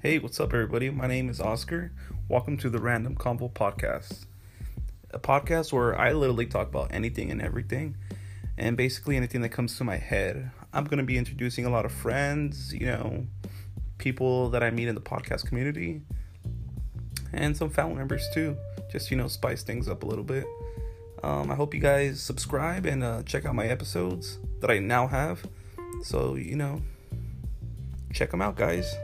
Hey, what's up, everybody? My name is Oscar. Welcome to the Random Convo Podcast, a podcast where I literally talk about anything and everything, and basically anything that comes to my head. I'm going to be introducing a lot of friends, you know, people that I meet in the podcast community, and some family members too, just, you know, spice things up a little bit. Um, I hope you guys subscribe and uh, check out my episodes that I now have. So, you know, check them out, guys.